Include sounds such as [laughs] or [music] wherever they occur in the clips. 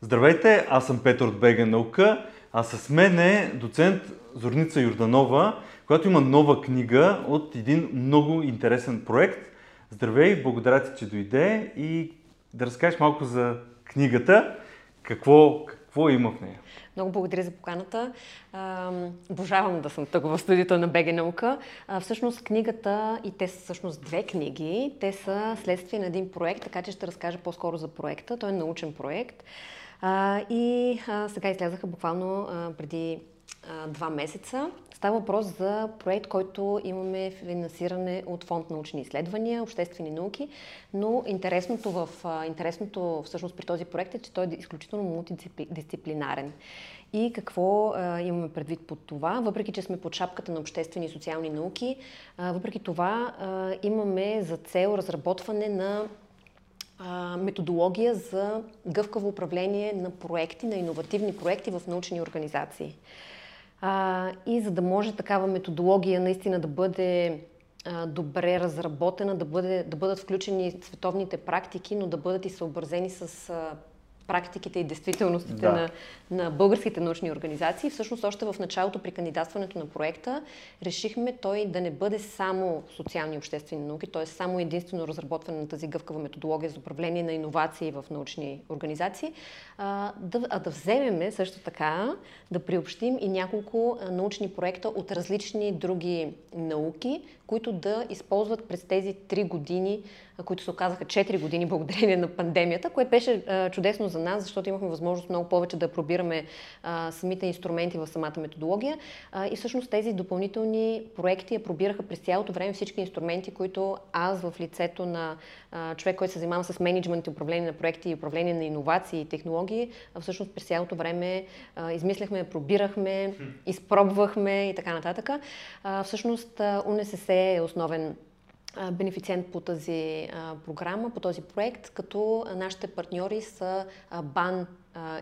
Здравейте, аз съм Петър от БГ Наука, а с мен е доцент Зорница Юрданова, която има нова книга от един много интересен проект. Здравей, благодаря ти, че дойде и да разкажеш малко за книгата, какво, какво има в нея. Много благодаря за поканата. Обожавам да съм тук в студиото на БГ Наука. Всъщност книгата, и те са всъщност две книги, те са следствие на един проект, така че ще разкажа по-скоро за проекта. Той е научен проект. И сега излязаха буквално преди два месеца. Става въпрос за проект, който имаме финансиране от фонд научни изследвания, обществени науки, но интересното, в, интересното всъщност при този проект е, че той е изключително мултидисциплинарен. И какво а, имаме предвид под това? Въпреки, че сме под шапката на обществени и социални науки, а, въпреки това а, имаме за цел разработване на методология за гъвкаво управление на проекти, на иновативни проекти в научни организации. А, и за да може такава методология наистина да бъде добре разработена, да, бъде, да бъдат включени световните практики, но да бъдат и съобразени с практиките и действителностите да. на, на българските научни организации. Всъщност още в началото при кандидатстването на проекта решихме той да не бъде само социални и обществени науки, т.е. само единствено разработване на тази гъвкава методология за управление на иновации в научни организации, а да, а да вземеме също така да приобщим и няколко научни проекта от различни други науки, които да използват през тези три години, които се оказаха 4 години благодарение на пандемията, което беше чудесно за нас, защото имахме възможност много повече да пробираме самите инструменти в самата методология. и всъщност тези допълнителни проекти я пробираха през цялото време всички инструменти, които аз в лицето на човек, който се занимава с менеджмент и управление на проекти и управление на иновации и технологии, всъщност през цялото време измисляхме, пробирахме, изпробвахме и така нататък. всъщност УНСС е основен бенефициент по тази програма, по този проект, като нашите партньори са БАН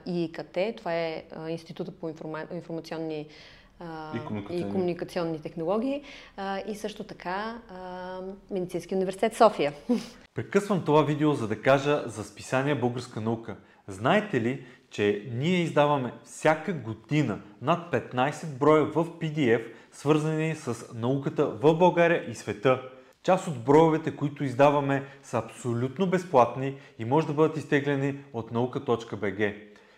и ИКТ, това е Института по информа... информационни и комуникационни. и комуникационни технологии и също така Медицински университет София. Прекъсвам това видео, за да кажа за списание Българска наука. Знаете ли, че ние издаваме всяка година над 15 броя в PDF, свързани с науката в България и света. Част от броевете, които издаваме, са абсолютно безплатни и може да бъдат изтеглени от наука.bg.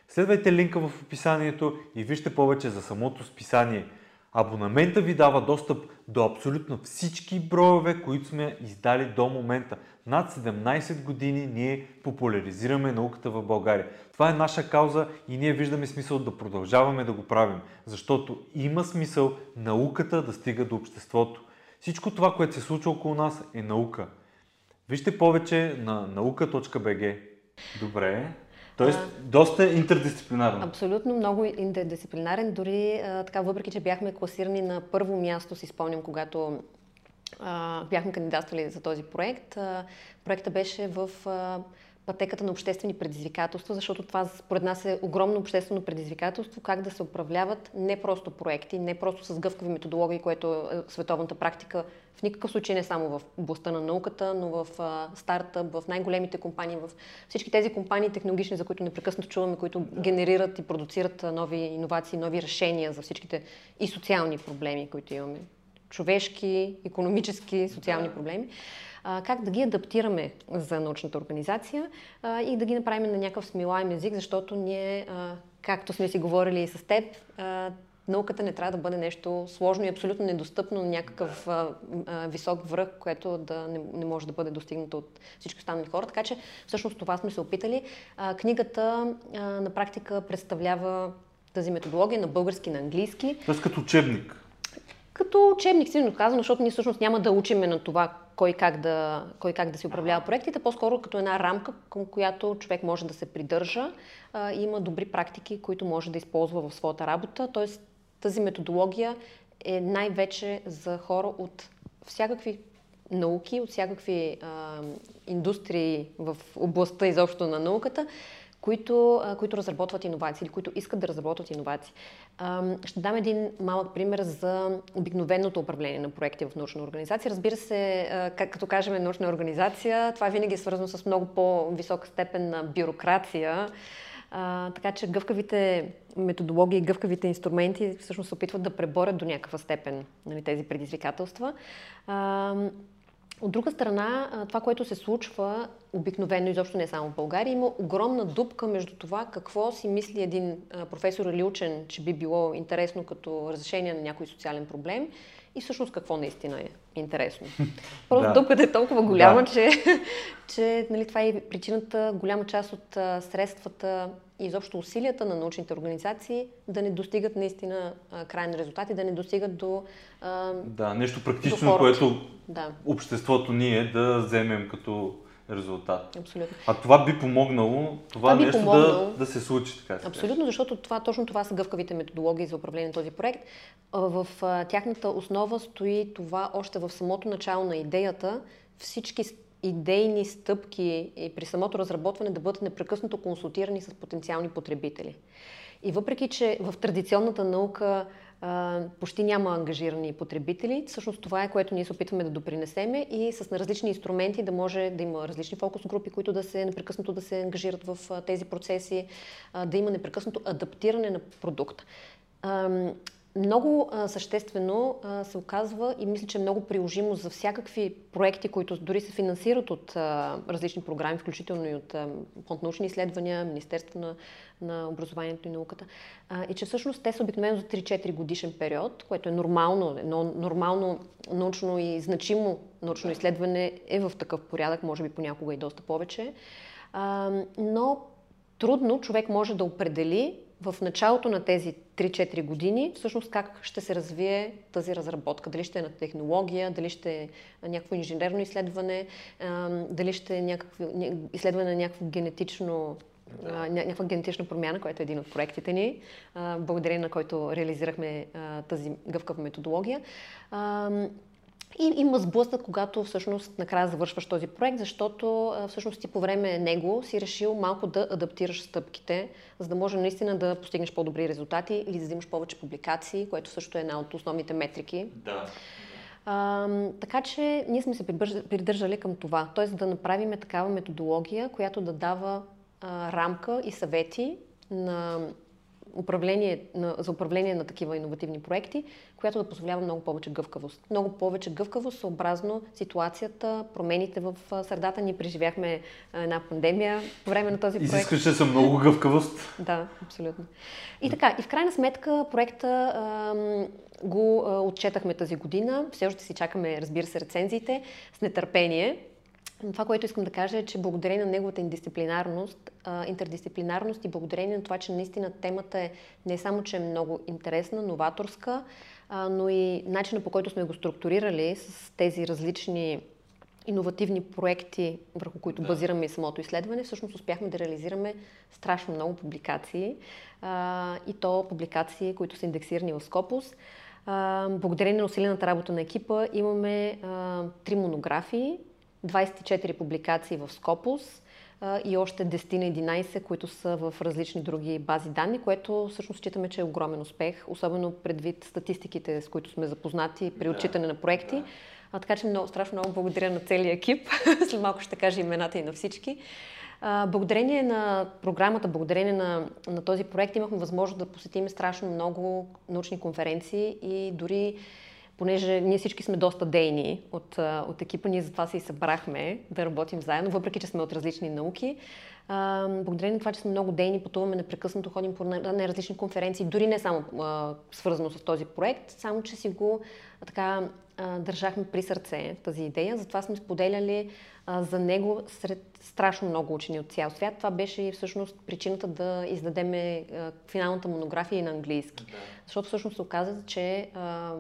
Следвайте линка в описанието и вижте повече за самото списание. Абонамента ви дава достъп до абсолютно всички броеве, които сме издали до момента. Над 17 години ние популяризираме науката в България. Това е наша кауза и ние виждаме смисъл да продължаваме да го правим, защото има смисъл науката да стига до обществото. Всичко това, което се случва около нас е наука. Вижте повече на наука.bg. Добре. Тоест, а, доста интердисциплинарен. Абсолютно много интердисциплинарен. Дори а, така, въпреки, че бяхме класирани на първо място, си спомням, когато а, бяхме кандидатствали за този проект. А, проекта беше в а, пътеката на обществени предизвикателства, защото това според нас е огромно обществено предизвикателство, как да се управляват не просто проекти, не просто с гъвкави методологии, което е световната практика в никакъв случай не само в областта на науката, но в стартъп, в най-големите компании, в всички тези компании технологични, за които непрекъснато чуваме, които генерират и продуцират нови иновации, нови решения за всичките и социални проблеми, които имаме. Човешки, економически, социални проблеми как да ги адаптираме за научната организация и да ги направим на някакъв смилаем език, защото ние, както сме си говорили и с теб, науката не трябва да бъде нещо сложно и абсолютно недостъпно на някакъв а, а, висок връх, което да не, не може да бъде достигнато от всички останали хора. Така че всъщност това сме се опитали. А, книгата а, на практика представлява тази методология на български, на английски. Тоест като учебник. Като учебник, силно казано, защото ние всъщност няма да учиме на това кой как да, кой как да си управлява проектите, по-скоро като една рамка, към която човек може да се придържа а, и има добри практики, които може да използва в своята работа. Тоест тази методология е най-вече за хора от всякакви науки, от всякакви а, индустрии в областта изобщо на науката, които, които разработват иновации или които искат да разработват иновации. Ще дам един малък пример за обикновеното управление на проекти в научна организация. Разбира се, като кажем научна организация, това винаги е свързано с много по-висока степен на бюрокрация, А, така че гъвкавите методологии, гъвкавите инструменти всъщност се опитват да преборят до някаква степен нали, тези предизвикателства. А, от друга страна, това, което се случва обикновено, изобщо не само в България, има огромна дупка между това какво си мисли един професор или учен, че би било интересно като разрешение на някой социален проблем и всъщност какво наистина е интересно. [laughs] Просто да. дупката е толкова голяма, да. че, [laughs] че нали, това е причината, голяма част от средствата и изобщо усилията на научните организации да не достигат наистина крайни резултати, да не достигат до. А, да, нещо практично, което да. обществото ние да вземем като резултат. Абсолютно. А това би помогнало, това, това би нещо помогнало, да, да се случи така. Абсолютно, защото това, точно това са гъвкавите методологии за управление на този проект. В тяхната основа стои това още в самото начало на идеята всички идейни стъпки и при самото разработване да бъдат непрекъснато консултирани с потенциални потребители. И въпреки, че в традиционната наука а, почти няма ангажирани потребители, всъщност това е което ние се опитваме да допринесеме и с различни инструменти да може да има различни фокус групи, които да се непрекъснато да се ангажират в а, тези процеси, а, да има непрекъснато адаптиране на продукта много а, съществено а, се оказва и мисля, че е много приложимо за всякакви проекти, които дори се финансират от а, различни програми, включително и от Фонд научни изследвания, Министерство на, на образованието и науката. А, и че всъщност те са обикновено за 3-4 годишен период, което е нормално, но нормално научно и значимо научно изследване е в такъв порядък, може би понякога и доста повече. А, но трудно човек може да определи в началото на тези 3-4 години всъщност как ще се развие тази разработка. Дали ще е на технология, дали ще е някакво инженерно изследване, дали ще е някакво, изследване на някакво генетично да. някаква генетична промяна, която е един от проектите ни, благодарение на който реализирахме тази гъвкава методология. И има сблъсък, когато всъщност накрая завършваш този проект, защото всъщност ти по време него си решил малко да адаптираш стъпките, за да може наистина да постигнеш по-добри резултати или да взимаш повече публикации, което също е една от основните метрики. Да. А, така че ние сме се придържали към това, т.е. да направим такава методология, която да дава а, рамка и съвети на управление, на, за управление на такива иновативни проекти, която да позволява много повече гъвкавост. Много повече гъвкавост съобразно ситуацията, промените в средата. Ние преживяхме една пандемия по време на този проект. Изискваше се много гъвкавост. Да, абсолютно. И така, и в крайна сметка проекта ам, го а, отчетахме тази година. Все още си чакаме, разбира се, рецензиите с нетърпение. Това, което искам да кажа е, че благодарение на неговата индисциплинарност, интердисциплинарност и благодарение на това, че наистина темата е не само, че е много интересна, новаторска, но и начина по който сме го структурирали с тези различни иновативни проекти, върху които да. базираме и самото изследване, всъщност успяхме да реализираме страшно много публикации и то публикации, които са индексирани в Scopus. благодарение на усилената работа на екипа имаме три монографии, 24 публикации в Scopus и още 10 на 11, които са в различни други бази данни, което всъщност считаме, че е огромен успех, особено предвид статистиките, с които сме запознати при отчитане на проекти. А, така че много, страшно много благодаря на целия екип. [laughs] След малко ще кажа имената и на всички. А, благодарение на програмата, благодарение на, на този проект имахме възможност да посетим страшно много научни конференции и дори понеже ние всички сме доста дейни от, от екипа, ние затова се и събрахме да работим заедно, въпреки че сме от различни науки. А, благодарение на това, че сме много дейни, пътуваме непрекъснато, ходим по различни конференции, дори не само а, свързано с този проект, само че си го така а, държахме при сърце тази идея. Затова сме споделяли а, за него сред страшно много учени от цял свят. Това беше и всъщност причината да издадеме а, финалната монография и на английски. Да. Защото всъщност се оказа, че а,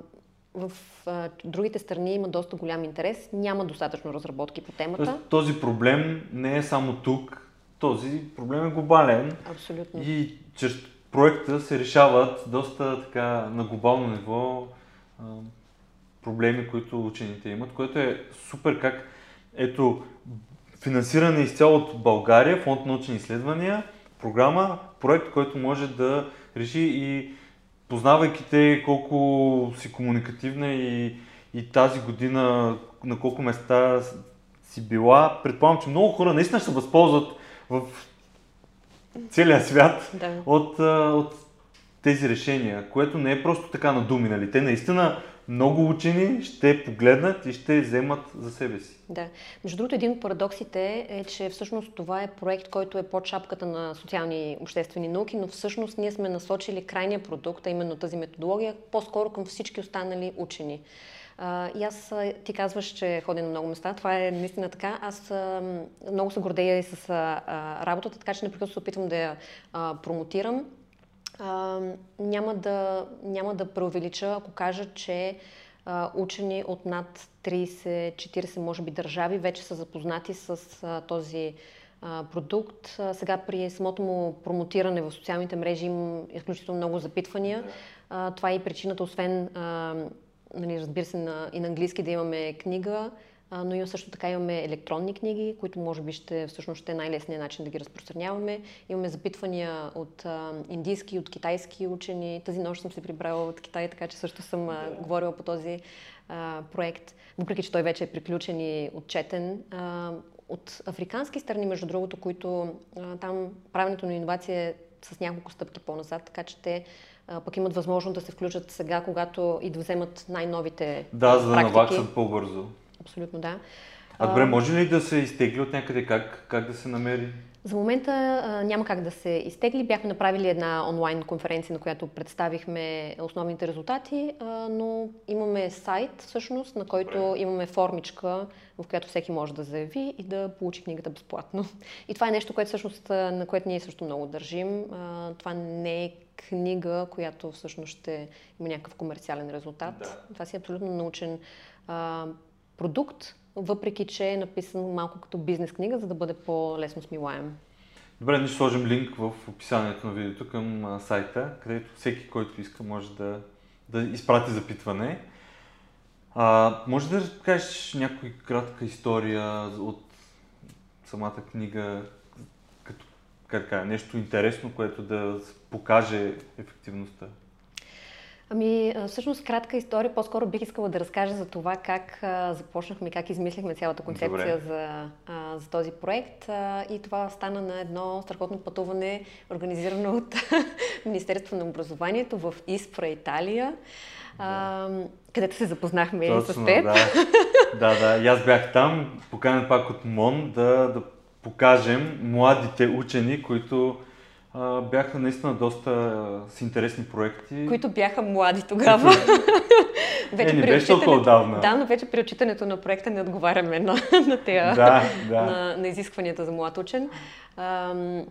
в а, другите страни има доста голям интерес. Няма достатъчно разработки по темата. Тоест, този проблем не е само тук, този проблем е глобален. Абсолютно. И чрез проекта се решават доста така на глобално ниво а, проблеми, които учените имат, което е супер как ето финансиране изцяло от България, фонд научни изследвания, програма, проект, който може да реши и познавайки те колко си комуникативна и, и тази година на колко места си била, предполагам, че много хора наистина ще се възползват в целия свят Да. от, от тези решения, което не е просто така на думи, нали? Те наистина много учени ще погледнат и ще вземат за себе си. Да. Между другото, един от парадоксите е, че всъщност това е проект, който е под шапката на социални и обществени науки, но всъщност ние сме насочили крайния продукт, а именно тази методология, по-скоро към всички останали учени. И аз, ти казваш, че ходя на много места. Това е наистина така. Аз много се гордея и с работата, така че непрекъснато се опитвам да я промотирам. А, няма, да, няма да преувелича, ако кажа, че а, учени от над 30-40, може би, държави вече са запознати с а, този продукт. Сега при самото му промотиране в социалните мрежи има изключително много запитвания. Това е и причината, освен, нали, разбира се, на, и на английски да имаме книга, но има също така имаме електронни книги, които може би ще, всъщност ще е най-лесният начин да ги разпространяваме. Имаме запитвания от индийски, от китайски учени. Тази нощ съм се прибрала от Китай, така че също съм а, говорила по този а, проект, въпреки че той вече е приключен и отчетен. А, от африкански страни, между другото, които а, там правенето на иновация е с няколко стъпки по-назад, така че те а, пък имат възможност да се включат сега, когато и да вземат най-новите Да, за да наваксат по-бързо. Абсолютно да. А добре, може ли да се изтегли от някъде? Как, как да се намери? За момента а, няма как да се изтегли. Бяхме направили една онлайн конференция, на която представихме основните резултати, а, но имаме сайт всъщност, на който имаме формичка, в която всеки може да заяви и да получи книгата безплатно. И това е нещо, което всъщност, на което ние също много държим. А, това не е книга, която всъщност ще има някакъв комерциален резултат. Да. Това си е абсолютно научен продукт, въпреки че е написан малко като бизнес книга, за да бъде по-лесно смилаем. Добре, ние ще сложим линк в описанието на видеото към сайта, където всеки, който иска, може да, да изпрати запитване. А, може да кажеш някоя кратка история от самата книга, като как нещо интересно, което да покаже ефективността? Ами, всъщност, кратка история. По-скоро бих искала да разкажа за това как а, започнахме, как измислихме цялата концепция Добре. за, а, за този проект. А, и това стана на едно страхотно пътуване, организирано от [laughs] Министерство на образованието в Испра, Италия, а, където се запознахме и с теб. да. да, да. И аз бях там, поканен пак от МОН, да, да покажем младите учени, които бяха наистина доста а, с интересни проекти. които бяха млади тогава. [laughs] Е, не беше толкова отдавна. Да, но вече при отчитането на проекта не отговаряме на, [laughs] на, тея, Да, [laughs] да. на, на изискванията за млад учен. Ам,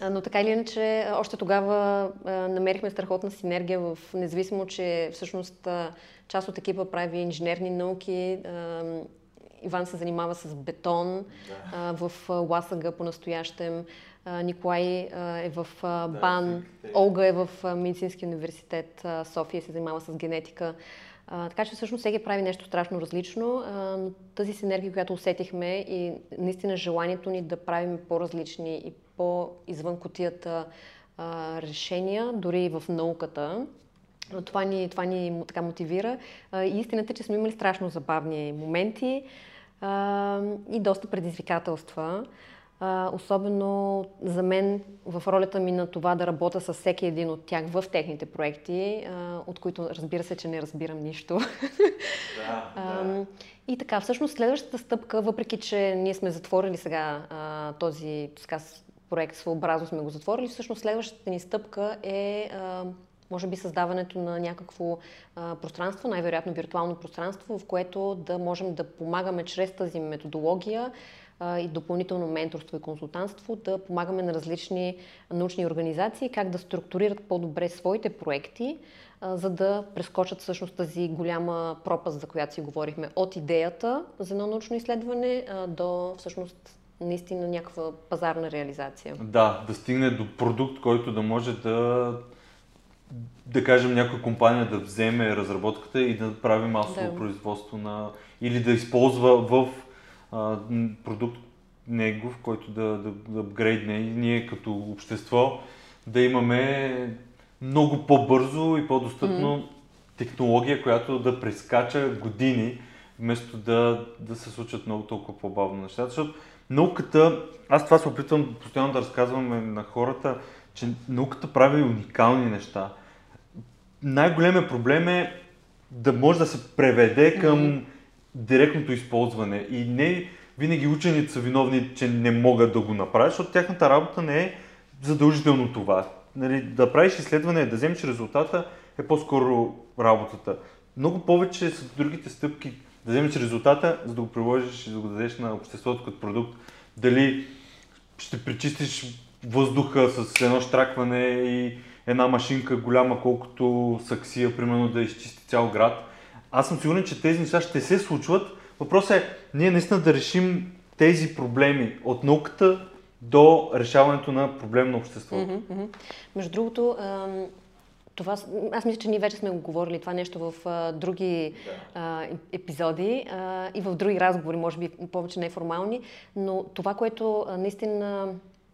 а, но така или иначе, още тогава а, намерихме страхотна синергия в независимо, че всъщност а, част от екипа прави инженерни науки. ам, Иван се занимава с бетон а, в а, Ласага по-настоящем. Николай е в БАН, Олга е в Медицинския университет, София се занимава с генетика. А, така че всъщност всеки прави нещо страшно различно, а, но тази синергия, която усетихме и наистина желанието ни да правим по-различни и по-извън котията а, решения, дори и в науката, това ни, това ни така мотивира. А, И истината е, че сме имали страшно забавни моменти а, и доста предизвикателства. А, особено за мен в ролята ми на това да работя с всеки един от тях в техните проекти, а, от които разбира се, че не разбирам нищо. [laughs] Да, Ам, И така, всъщност следващата стъпка, въпреки че ние сме затворили сега а, този така, с- проект своеобразно сме го затворили, всъщност следващата ни стъпка е а, може би създаването на някакво а, пространство, най-вероятно виртуално пространство, в което да можем да помагаме чрез тази методология и допълнително менторство и консултантство, да помагаме на различни научни организации как да структурират по-добре своите проекти, за да прескочат всъщност тази голяма пропаст, за която си говорихме, от идеята за едно научно изследване до всъщност наистина някаква пазарна реализация. Да, да стигне до продукт, който да може да да кажем някоя компания да вземе разработката и да прави масово Да. производство на или да използва в а, продукт негов, който да, да, да апгрейдне и ние като общество да имаме много по-бързо и по-достъпно технология, която да прескача години, вместо да, да се случат много толкова по-бавно нещата. Защото науката, аз това се опитвам постоянно да разказвам на хората, че науката прави уникални неща. Най-големият проблем е да може да се преведе към mm-hmm. Директното използване. И не винаги учените са виновни, че не могат да го направят, защото тяхната работа не е задължително това. Нали, да правиш изследване, да вземеш резултата е по-скоро работата. Много повече са другите стъпки да вземеш резултата, за да го приложиш и да го дадеш на обществото като продукт. Дали ще пречистиш въздуха с едно штракване и една машинка голяма колкото саксия, примерно да изчисти цял град. Аз съм сигурен, че тези неща ще се случват. Въпросът е ние наистина да решим тези проблеми от науката до решаването на проблем на обществото. Mm-hmm, mm-hmm. Между другото, това, аз мисля, че ние вече сме го говорили това нещо в а, други да. а, епизоди а, и в други разговори, може би повече неформални, но това, което а, наистина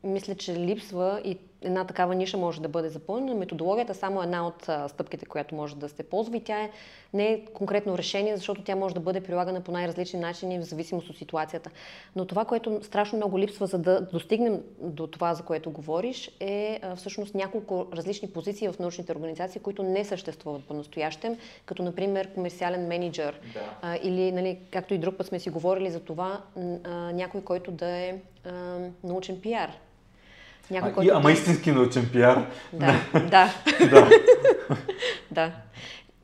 мисля, че липсва и една такава ниша може да бъде запълнена. Методологията е само една от стъпките, която може да се ползва и тя е, не е конкретно решение, защото тя може да бъде прилагана по най-различни начини в зависимост от ситуацията. Но това, което страшно много липсва, за да достигнем до това, за което говориш, е всъщност няколко различни позиции в научните организации, които не съществуват по-настоящем, като например комерциален менеджер да. или, нали, както и друг път сме си говорили за това, някой, който да е научен пиар някой, а, който... Ама истински научен пиар. Да, [laughs] да. да. [laughs] да.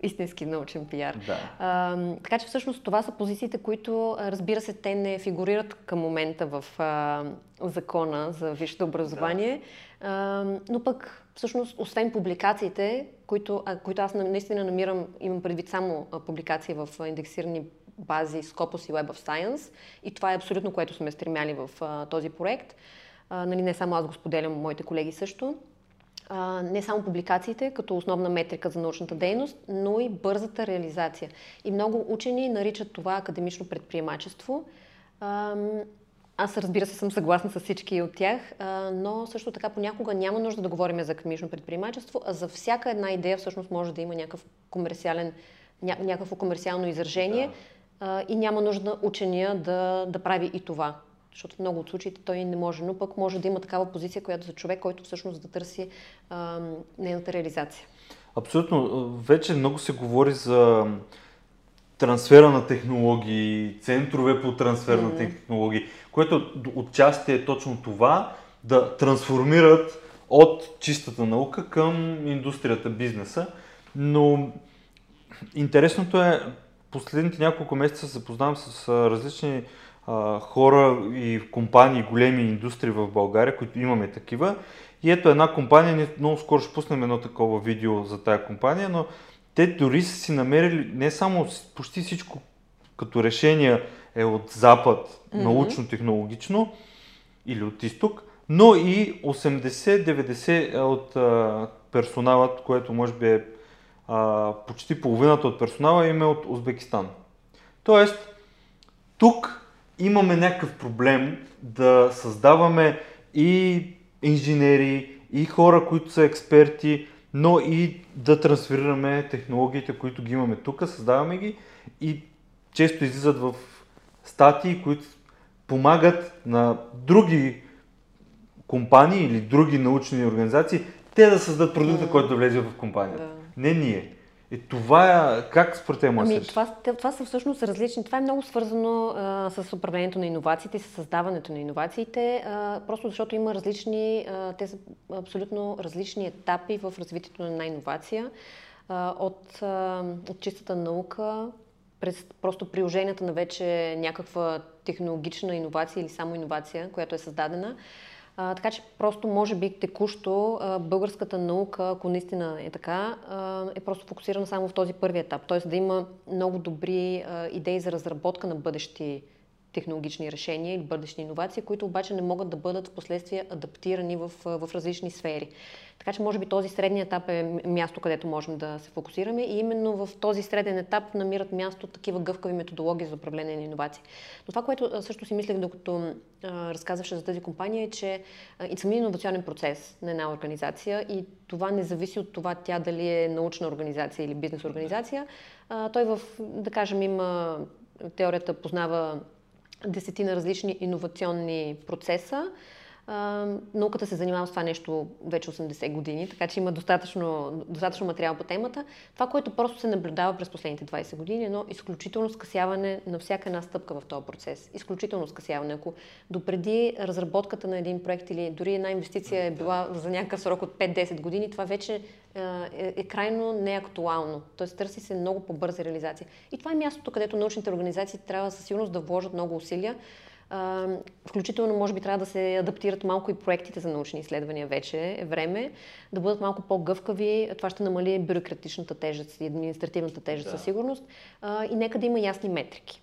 Истински научен пиар. Да. А, така че всъщност това са позициите, които, разбира се, те не фигурират към момента в а, закона за висшето образование, да. а, но пък всъщност, освен публикациите, които, а, които аз наистина намирам, имам предвид само публикации в индексирани бази Scopus и Web of Science, и това е абсолютно което сме стремяли в а, този проект, а, нали, не само аз го споделям, моите колеги също. А, не само публикациите като основна метрика за научната дейност, но и бързата реализация. И много учени наричат това академично предприемачество. А, аз разбира се съм съгласна с всички от тях, но също така понякога няма нужда да говорим за академично предприемачество, а за всяка една идея всъщност може да има някакъв комерциален, ня, някакво комерциално изражение да. и няма нужда учения да, да прави и това защото в много от случаите той не може, но пък може да има такава позиция, която за човек, който всъщност да търси а, нейната реализация. Абсолютно. Вече много се говори за трансфера на технологии, центрове по трансфер mm-hmm. на технологии, което отчасти е точно това, да трансформират от чистата наука към индустрията, бизнеса. Но интересното е, последните няколко месеца се запознавам с различни а, хора и компании, големи индустрии в България, които имаме такива. И ето една компания, ние много скоро ще пуснем едно такова видео за тая компания, но те дори са си намерили не само почти всичко като решение е от Запад, mm-hmm. научно-технологично или от изток, но и 80-90 от а, персоналът, което може би е а, почти половината от персонала им е от Узбекистан. Тоест, тук имаме някакъв проблем да създаваме и инженери, и хора, които са експерти, но и да трансферираме технологиите, които ги имаме тук, създаваме ги и често излизат в статии, които помагат на други компании или други научни организации, те да създадат продукта, който да влезе в компанията. Да. Не ние. И това е, как според те ами, това, това са всъщност различни. Това е много свързано а, с управлението на иновациите, с създаването на иновациите, а, просто защото има различни, а, те са абсолютно различни етапи в развитието на една иновация. А, от, а, от чистата наука, през просто приложенията на вече някаква технологична иновация или само иновация, която е създадена, а, така че просто може би текущо а, българската наука, ако наистина е така, а, е просто фокусирана само в този първи етап. Тоест да има много добри а, идеи за разработка на бъдещи технологични решения или бъдещи иновации, които обаче не могат да бъдат в последствие адаптирани в, в различни сфери. Така че може би този среден етап е място, където можем да се фокусираме и именно в този среден етап намират място такива гъвкави методологии за управление на иновации. Но това, което също си мислех докато разказваше за тази компания е, че и самия иновационен процес на една организация и това не зависи от това тя дали е научна организация или бизнес организация. Той в, да кажем, има теорията познава десетина различни иновационни процеса. Науката се занимава с това нещо вече 80 години, така че има достатъчно, достатъчно материал по темата. Това, което просто се наблюдава през последните 20 години, е едно изключително скъсяване на всяка една стъпка в този процес. Изключително скъсяване. Ако допреди разработката на един проект или дори една инвестиция е била за някакъв срок от 5-10 години, това вече е, е крайно неактуално. Тоест търси се много по-бърза реализация. И това е мястото, където научните организации трябва със сигурност да вложат много усилия, включително, може би, трябва да се адаптират малко и проектите за научни изследвания вече е време, да бъдат малко по-гъвкави. Това ще намали бюрократичната тежест и административната тежест да. със сигурност. И нека да има ясни метрики.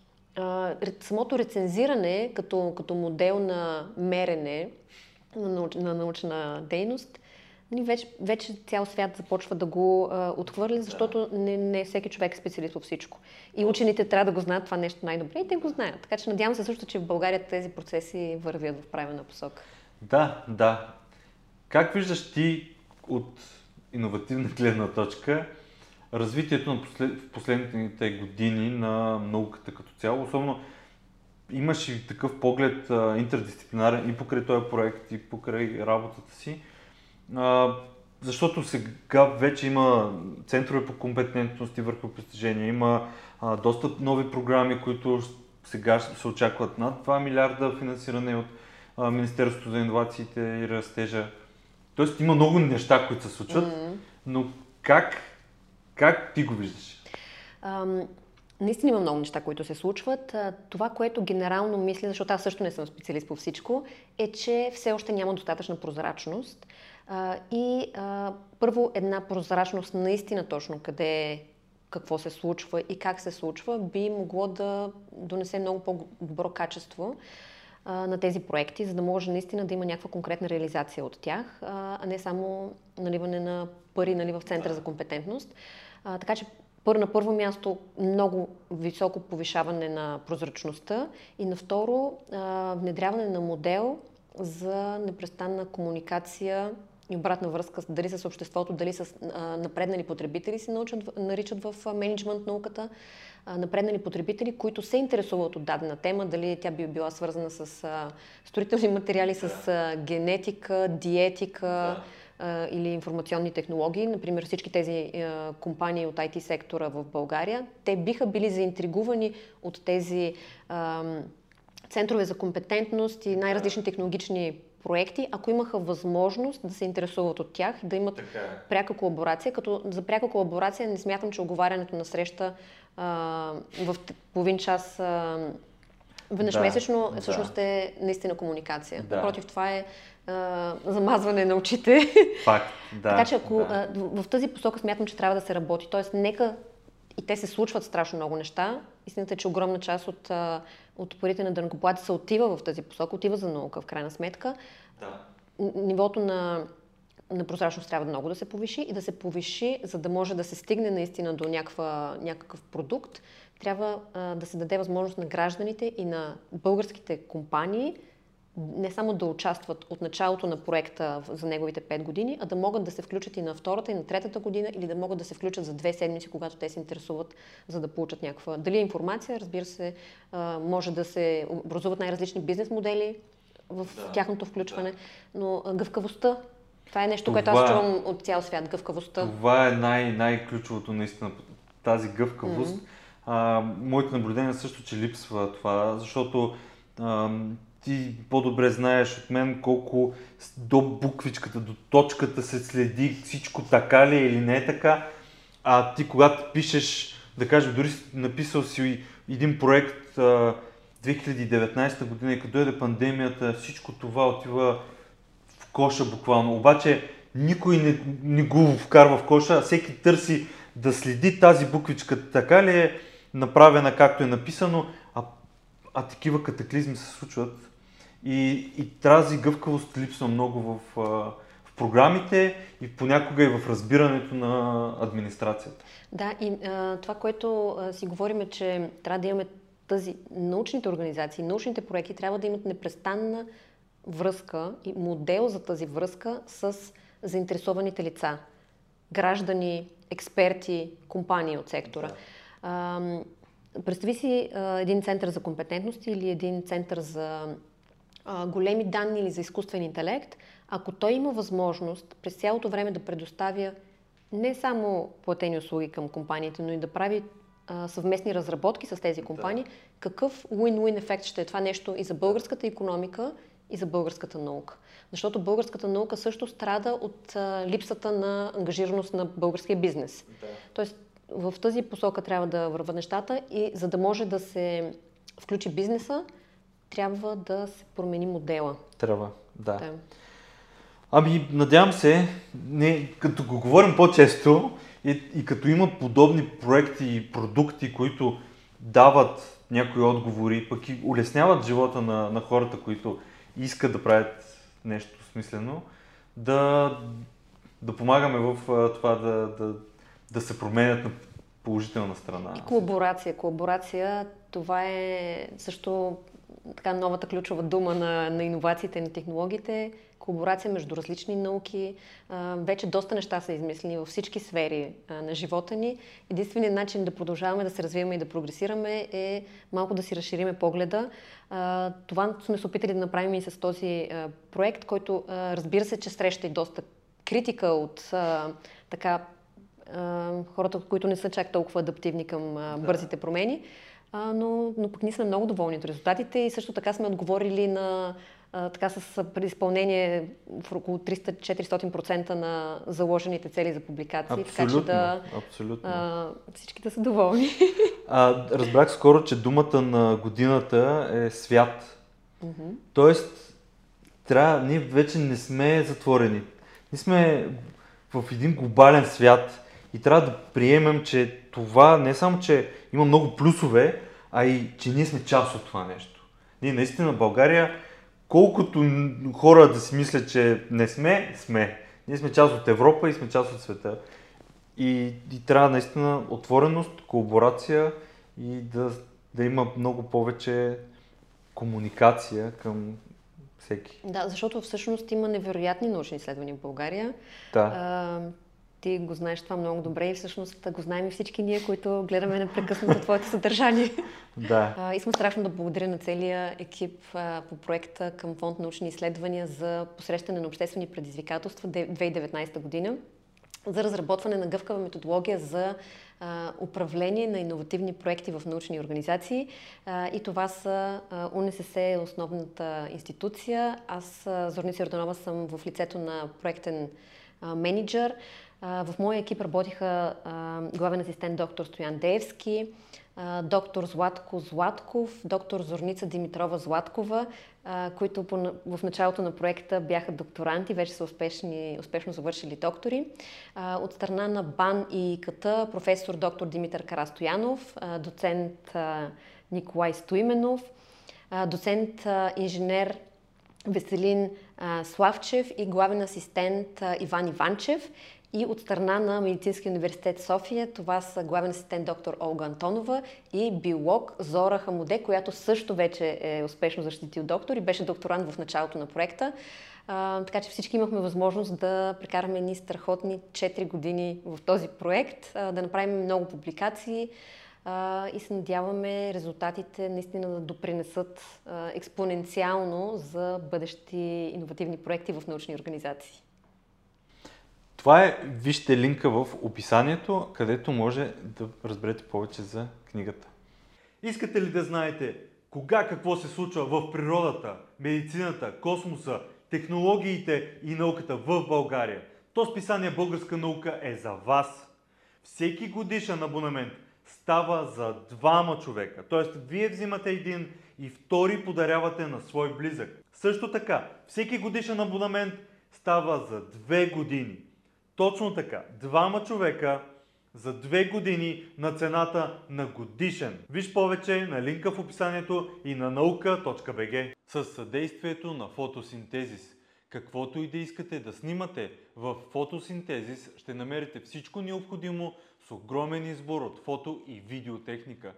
Самото рецензиране като, като модел на мерене на научна дейност Нали, вече, вече цял свят започва да го а, отхвърли, защото не, не всеки човек е специалист по всичко. И учените трябва да го знаят това нещо най-добре и те го знаят. Така че надявам се също, че в България тези процеси вървят в правилна посока. Да, да. Как виждаш ти от иновативна гледна точка развитието на послед... в последните години на науката като цяло, особено имаш и такъв поглед а, интердисциплинарен и покрай този проект, и покрай работата си. А, защото сега вече има центрове по компетентност и върху постижения, има а, доста нови програми, които сега се очакват над 2 милиарда финансиране от а, Министерството за инновациите и растежа. Тоест има много неща, които се случват, mm-hmm. но как, как ти го виждаш? Um, наистина има много неща, които се случват. Това, което генерално мисля, защото аз също не съм специалист по всичко, е, че все още няма достатъчна прозрачност. И първо една прозрачност наистина точно къде какво се случва и как се случва, би могло да донесе много по-добро качество а, на тези проекти, за да може наистина да има някаква конкретна реализация от тях, а, не само наливане на пари нали, в центъра за компетентност. А, така че първо, на първо място много високо повишаване на прозрачността и на второ а, внедряване на модел за непрестанна комуникация и обратна връзка дали с обществото, дали с напреднали потребители се научат, наричат в менеджмент науката, напреднали потребители, които се интересуват от дадена тема, дали тя би била свързана с строителни материали, с а, генетика, диетика, да. или информационни технологии, например всички тези компании от IT сектора в България, те биха били заинтригувани от тези центрове за компетентност и най-различни технологични проекти, ако имаха възможност да се интересуват от тях, да имат така е. пряка колаборация. Като за пряка колаборация не смятам, че оговарянето на среща а, в половин час а, веднъж да, месечно да. всъщност е наистина комуникация. Да. Напротив, това е а, замазване на очите. Факт, да. така че ако да. а, в, тази посока смятам, че трябва да се работи. Тоест, нека и те се случват страшно много неща. Истината е, че огромна част от, от парите на дънкоплати се отива в тази посока, отива за наука в крайна сметка. Да. Нивото на, на прозрачност трябва много да се повиши и да се повиши, за да може да се стигне наистина до някаква, някакъв продукт. Трябва а, да се даде възможност на гражданите и на българските компании не само да участват от началото на проекта за неговите 5 години, а да могат да се включат и на втората и на третата година или да могат да се включат за две седмици, когато те се интересуват, за да получат някаква... Дали е информация, разбира се, може да се образуват най-различни бизнес модели в да, тяхното включване, да. но гъвкавостта това е нещо, това, което аз чувам от цял свят, гъвкавостта. Това е най- най-ключовото наистина, тази гъвкавост. Mm-hmm. А, моето наблюдение също, че липсва това, защото ти по-добре знаеш от мен колко до буквичката, до точката се следи всичко така ли е или не е така. А ти когато пишеш, да кажем, дори написал си един проект а, 2019 година и като дойде пандемията, всичко това отива в коша буквално. Обаче никой не, не го вкарва в коша, всеки търси да следи тази буквичка така ли е направена както е написано, а, а такива катаклизми се случват и, и тази гъвкавост липсва много в, в програмите и понякога и в разбирането на администрацията. Да, и а, това, което а, си говорим е, че трябва да имаме тази научните организации, научните проекти трябва да имат непрестанна връзка и модел за тази връзка с заинтересованите лица. Граждани, експерти, компании от сектора. Да. А, представи си а, един център за компетентности или един център за а, големи данни или за изкуствен интелект, ако той има възможност през цялото време да предоставя не само платени услуги към компаниите, но и да прави а, съвместни разработки с тези компании, да. какъв win-win ефект ще е това нещо и за българската економика, и за българската наука. Защото българската наука също страда от а, липсата на ангажираност на българския бизнес. Да. Тоест, в тази посока трябва да върват нещата и за да може да се включи бизнеса, трябва да се промени модела. Трябва, да. да. Ами, надявам се, не, като го говорим по-често и, и като има подобни проекти и продукти, които дават някои отговори, пък и улесняват живота на, на хората, които искат да правят нещо смислено, да, да помагаме в това да, да, да се променят на положителна страна. И колаборация. Колаборация, това е също така новата ключова дума на, на иновациите и на технологиите. Колаборация между различни науки. А, вече доста неща са измислени във всички сфери а, на живота ни. Единственият начин да продължаваме да се развиваме и да прогресираме е малко да си разшириме погледа. А, това сме се опитали да направим и с този а, проект, който а, разбира се, че среща и доста критика от а, така хората, които не са чак толкова адаптивни към бързите промени. А, но, но пък ние сме много доволни от резултатите и също така сме отговорили на а, така с предизпълнение в около 300-400% на заложените цели за публикации. Абсолютно, така че да абсолютно. А, всички да са доволни. [laughs] А, разбрах скоро, че думата на годината е свят. Mm-hmm. Тоест, трябва, ние вече не сме затворени. Ние сме в един глобален свят и трябва да приемем, че това не само, че има много плюсове, а и че ние сме част от това нещо. Ние наистина България, колкото хора да си мислят, че не сме, сме. Ние сме част от Европа и сме част от света. И, и трябва наистина отвореност, колаборация и да, да има много повече комуникация към всеки. Да, защото всъщност има невероятни научни изследвания в България. Да. Ти го знаеш това много добре и всъщност го знаем и всички ние, които гледаме непрекъснато [laughs] твоето съдържание. Да. А, искам страшно да благодаря на целия екип а, по проекта към Фонд научни изследвания за посрещане на обществени предизвикателства 2019 година за разработване на гъвкава методология за а, управление на иновативни проекти в научни организации. А, и това са а, УНСС, основната институция. Аз, Зорница Йорданова, съм в лицето на проектен менеджер. В моя екип работиха главен асистент доктор Стоян Деевски, доктор Златко Златков, доктор Зорница Димитрова Златкова, които в началото на проекта бяха докторанти, вече са успешни, успешно завършили доктори. От страна на БАН и КТ професор доктор Димитър Карастоянов, доцент Николай Стоименов, доцент инженер Веселин Славчев и главен асистент Иван Иванчев и от страна на Медицинския университет София, това са главен асистент доктор Олга Антонова и биолог Зора Хамуде, която също вече е успешно защитил доктор и беше докторант в началото на проекта. А, така че всички имахме възможност да прекараме едни страхотни 4 години в този проект, а, да направим много публикации а, и се надяваме резултатите наистина да допринесат експоненциално за бъдещи иновативни проекти в научни организации. Това е, вижте линка в описанието, където може да разберете повече за книгата. Искате ли да знаете кога какво се случва в природата, медицината, космоса, технологиите и науката в България? То списание Българска наука е за вас. Всеки годишен абонамент става за двама човека. Тоест, вие взимате един и втори подарявате на свой близък. Също така, всеки годишен абонамент става за две години. Точно така. Двама човека за две години на цената на годишен. Виж повече на линка в описанието и на наука.bg. С съдействието на фотосинтезис. Каквото и да искате да снимате, в фотосинтезис ще намерите всичко необходимо с огромен избор от фото и видеотехника.